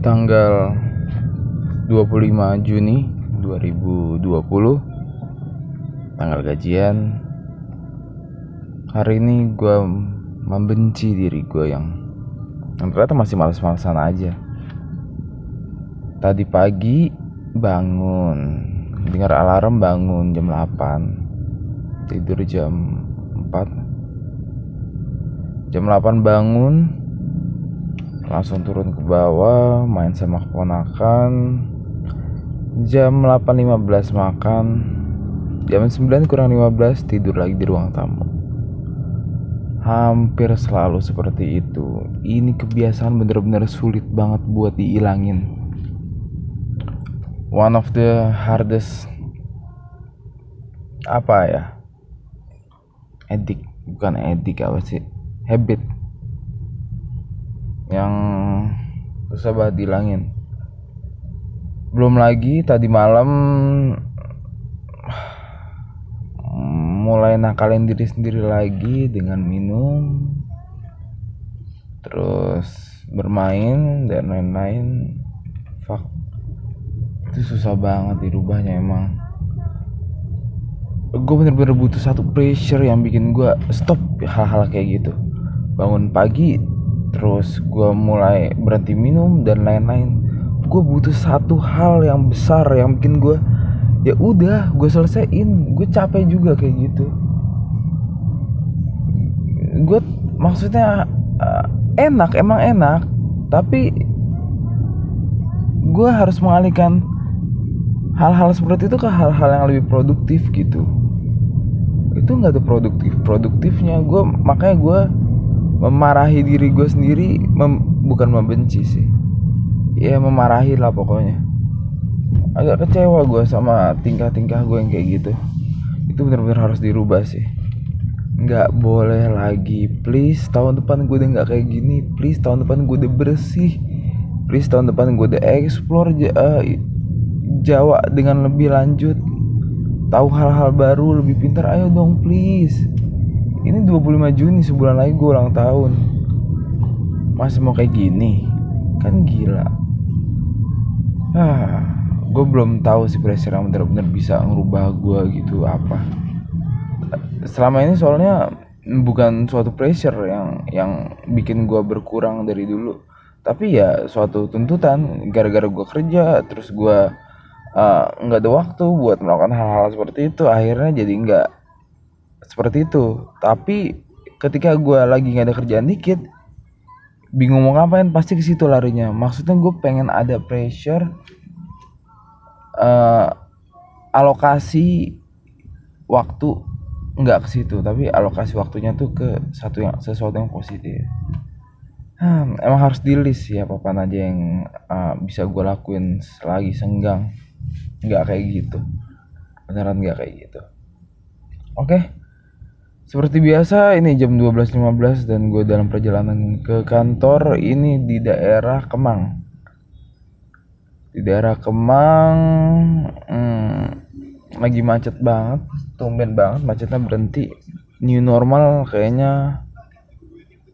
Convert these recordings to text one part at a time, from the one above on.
tanggal 25 Juni 2020 Tanggal gajian. Hari ini gue membenci diri gue yang Yang ternyata masih males-malesan aja. Tadi pagi bangun Dengar alarm bangun jam 8 Tidur jam 4 Jam 8 bangun langsung turun ke bawah main sama keponakan jam 8.15 makan. Jam 9 kurang 15 tidur lagi di ruang tamu. Hampir selalu seperti itu. Ini kebiasaan bener-bener sulit banget buat diilangin. One of the hardest apa ya edik bukan edik apa sih habit yang susah banget dihilangin. Belum lagi tadi malam mulai nakalin diri sendiri lagi dengan minum terus bermain dan lain-lain. Fuck itu susah banget dirubahnya emang. Gue bener-bener butuh satu pressure yang bikin gue stop hal-hal kayak gitu. Bangun pagi terus gue mulai berhenti minum dan lain-lain. Gue butuh satu hal yang besar yang bikin gue ya udah gue selesaiin. Gue capek juga kayak gitu. Gue maksudnya uh, enak emang enak. Tapi gue harus mengalihkan hal-hal seperti itu ke hal-hal yang lebih produktif gitu. Itu nggak ada produktif produktifnya. Gue makanya gue memarahi diri gue sendiri mem, bukan membenci sih. Ya memarahi lah pokoknya. Agak kecewa gue sama tingkah-tingkah gue yang kayak gitu. Itu benar-benar harus dirubah sih. Nggak boleh lagi. Please tahun depan gue udah nggak kayak gini. Please tahun depan gue udah bersih. Please tahun depan gue udah explore uh, Jawa dengan lebih lanjut. Tahu hal-hal baru lebih pintar ayo dong please ini 25 Juni sebulan lagi gue ulang tahun. Masih mau kayak gini? Kan gila. Ah gue belum tahu sih pressure yang benar-benar bisa ngerubah gue gitu apa. Selama ini soalnya bukan suatu pressure yang yang bikin gue berkurang dari dulu. Tapi ya suatu tuntutan gara-gara gue kerja terus gue uh, nggak uh, ada waktu buat melakukan hal-hal seperti itu akhirnya jadi nggak seperti itu. Tapi ketika gue lagi nggak ada kerjaan dikit bingung mau ngapain pasti ke situ larinya. Maksudnya gue pengen ada pressure uh, alokasi waktu nggak ke situ tapi alokasi waktunya tuh ke satu yang sesuatu yang positif. Hmm, emang harus di list ya apa aja yang uh, bisa gue lakuin selagi senggang. Nggak kayak gitu. Beneran nggak kayak gitu. Oke? okay. Seperti biasa ini jam 12.15 dan gue dalam perjalanan ke kantor ini di daerah Kemang. Di daerah Kemang hmm, lagi macet banget, tumben banget macetnya berhenti. New normal kayaknya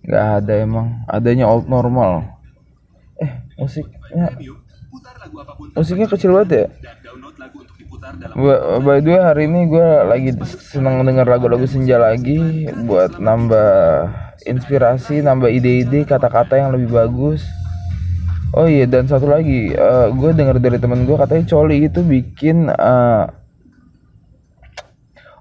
nggak ada emang, adanya old normal. Eh musiknya musiknya kecil banget ya. By the way hari ini gue lagi seneng denger lagu-lagu senja lagi buat nambah inspirasi, nambah ide-ide, kata-kata yang lebih bagus. Oh iya dan satu lagi, uh, gue denger dari temen gue katanya Coli itu bikin uh,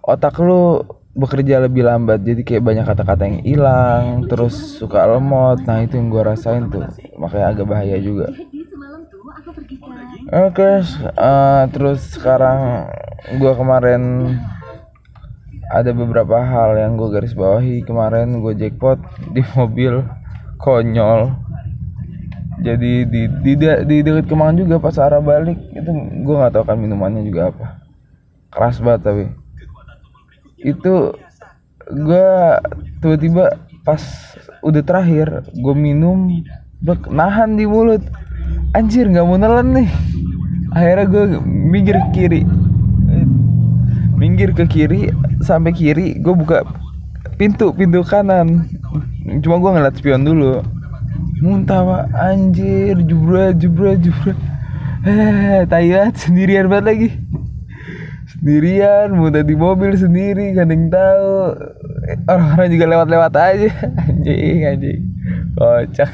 otak lu bekerja lebih lambat jadi kayak banyak kata-kata yang hilang terus suka lemot. Nah itu yang gue rasain tuh makanya agak bahaya juga Oke, okay, uh, terus sekarang gue kemarin ada beberapa hal yang gue garis bawahi kemarin gue jackpot di mobil konyol. Jadi di di di, di dekat Kemang juga pas arah balik itu gue nggak tahu kan minumannya juga apa. Keras banget tapi itu gue tiba-tiba pas udah terakhir gue minum nahan di mulut anjir nggak mau nelen nih. Akhirnya gue minggir ke kiri. Minggir ke kiri sampai kiri gue buka pintu pintu kanan. Cuma gue ngeliat spion dulu. Muntah pak. Anjir jubra jubra jubra. Eh tayat sendirian banget lagi. Sendirian muntah di mobil sendiri gak ada yang tahu. Orang-orang juga lewat-lewat aja. Anjing anjing. Kocak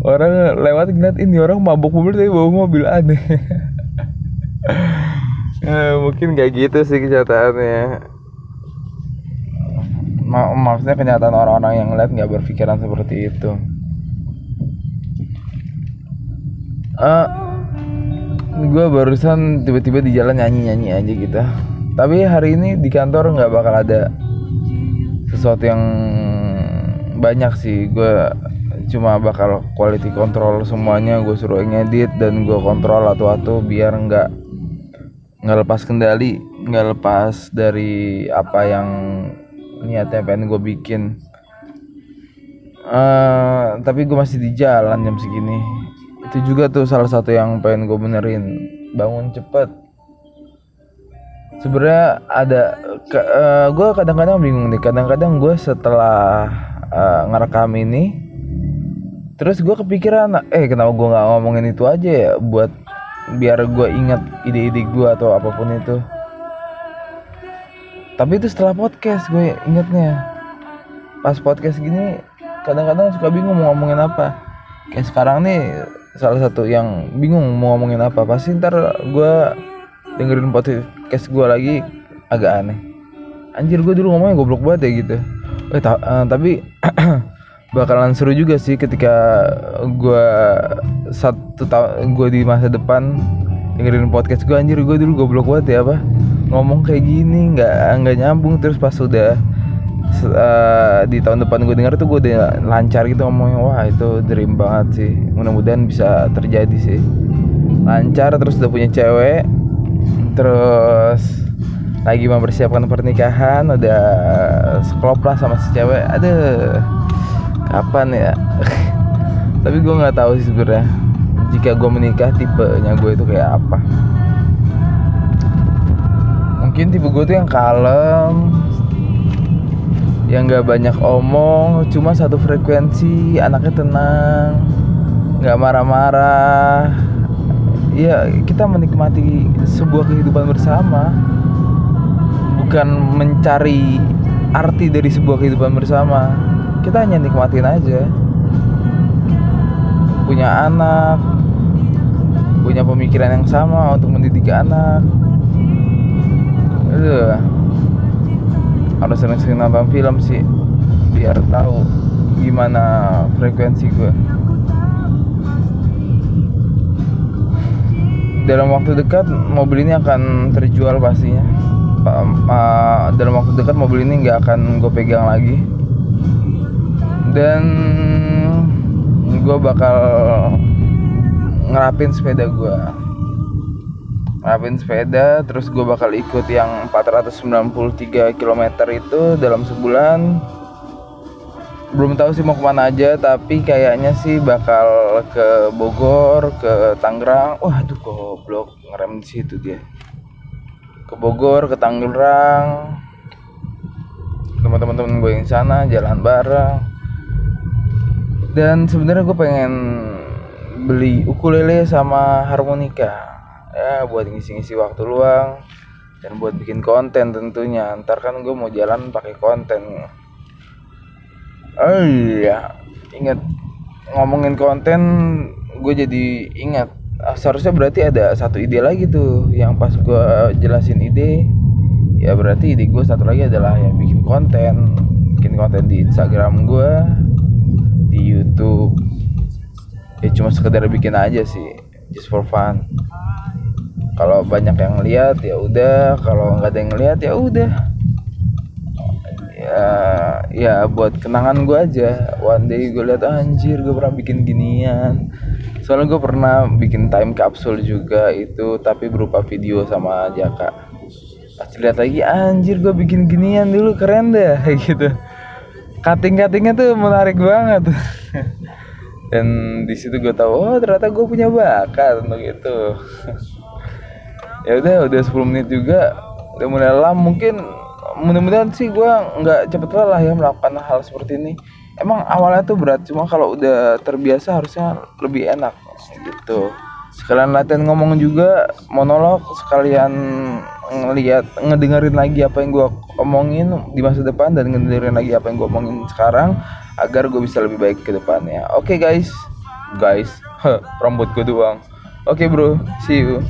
orang lewat ngeliat ini orang mabuk mobil tapi bawa mobil aneh. Eh, mungkin kayak gitu sih kenyataannya. Ma maksudnya kenyataan orang-orang yang ngeliat nggak berpikiran seperti itu. Uh, gue barusan tiba-tiba di jalan nyanyi-nyanyi aja gitu. Tapi hari ini di kantor nggak bakal ada sesuatu yang banyak sih. Gue cuma bakal quality control semuanya gue suruh ngedit dan gue kontrol atau-atau biar nggak nggak lepas kendali nggak lepas dari apa yang niatnya pengen gue bikin. Uh, tapi gue masih di jalan jam segini. Itu juga tuh salah satu yang pengen gue benerin. Bangun cepet. Sebenarnya ada uh, gue kadang-kadang bingung nih. Kadang-kadang gue setelah uh, ngerekam ini terus gue kepikiran eh kenapa gue nggak ngomongin itu aja ya buat biar gue ingat ide-ide gue atau apa pun itu. Tapi itu setelah podcast gue ingetnya pas podcast gini kadang-kadang suka bingung mau ngomongin apa. Kayak sekarang nih salah satu yang bingung mau ngomongin apa. Pasti ntar gue dengerin podcast gue lagi agak aneh. Anjir gue dulu ngomongnya goblok banget ya gitu. Eh ta uh, tapi bakalan seru juga sih ketika gue satu tahun gue di masa depan dengerin podcast gue anjir gue dulu goblok banget ya apa? Ngomong kayak gini nggak nggak nyambung. Terus pas udah uh, di tahun depan gue denger tuh gue udah lancar gitu ngomongnya. Wah itu dream banget sih. Mudah-mudahan bisa terjadi sih. Lancar terus udah punya cewek. Terus lagi mempersiapkan pernikahan. Udah seklop lah sama si cewek. Aduh kapan ya? Tapi gue nggak tahu sih sebenarnya. Jika gue menikah tipenya gue itu kayak apa? Mungkin tipe gue tuh yang kalem yang gak banyak omong cuma satu frekuensi anaknya tenang nggak marah-marah. Ya kita menikmati sebuah kehidupan bersama. Bukan mencari arti dari sebuah kehidupan bersama kita hanya nikmatin aja. Punya anak punya pemikiran yang sama untuk mendidik anak. Aduh. harus sering-sering nonton film sih biar tahu gimana frekuensi gue dalam waktu dekat mobil ini akan terjual pastinya. Dalam waktu dekat mobil ini nggak akan gue pegang lagi dan gue bakal ngerapin sepeda gue ngerapin sepeda terus gue bakal ikut yang 493 km itu dalam sebulan. Belum tahu sih mau ke mana aja tapi kayaknya sih bakal ke Bogor ke Tangerang. Wah aduh goblok. Ngerem di situ dia. Ke Bogor ke Tangerang. Teman-teman gue yang sana jalan bareng dan sebenarnya gue pengen beli ukulele sama harmonika. Ya buat ngisi-ngisi waktu luang dan buat bikin konten tentunya. Ntar kan gue mau jalan pakai konten. Oh iya ingat ngomongin konten gue jadi ingat. Ah, seharusnya berarti ada satu ide lagi tuh yang pas gue jelasin ide. Ya berarti ide gue satu lagi adalah yang bikin konten. Bikin konten di Instagram gue di YouTube. Ya cuma sekedar bikin aja sih just for fun. Kalau banyak yang lihat ya udah. Kalau nggak ada yang lihat ya udah. Ya ya buat kenangan gue aja. One day gue lihat anjir gue pernah bikin ginian. Soalnya gue pernah bikin time capsule juga itu tapi berupa video sama Jaka. Pas lihat lagi anjir gue bikin ginian dulu keren deh gitu cutting cuttingnya tuh menarik banget. Dan di situ gue tahu oh ternyata gue punya bakat untuk itu ya udah udah 10 menit juga udah mulai lelam mungkin mudah-mudahan sih gue nggak cepet lelah ya melakukan hal seperti ini. Emang awalnya tuh berat cuma kalau udah terbiasa harusnya lebih enak gitu. Sekalian latihan ngomong juga monolog sekalian ngelihat ngedengerin lagi apa yang gue omongin di masa depan dan ngedengerin lagi apa yang gue omongin sekarang agar gue bisa lebih baik ke depannya. Oke okay, guys. Guys. Rambut gue doang. Oke okay, bro. See you